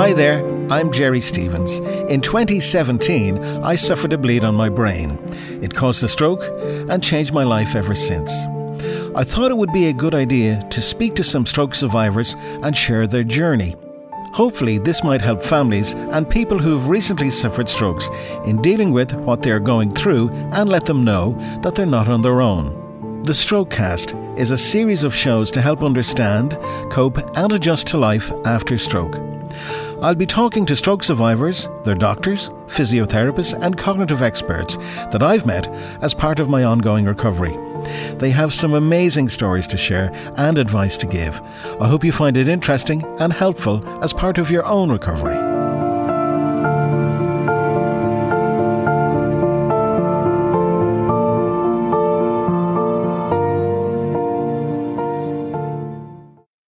Hi there, I'm Gerry Stevens. In 2017, I suffered a bleed on my brain. It caused a stroke and changed my life ever since. I thought it would be a good idea to speak to some stroke survivors and share their journey. Hopefully, this might help families and people who have recently suffered strokes in dealing with what they are going through and let them know that they're not on their own. The Strokecast is a series of shows to help understand, cope, and adjust to life after stroke. I'll be talking to stroke survivors, their doctors, physiotherapists, and cognitive experts that I've met as part of my ongoing recovery. They have some amazing stories to share and advice to give. I hope you find it interesting and helpful as part of your own recovery.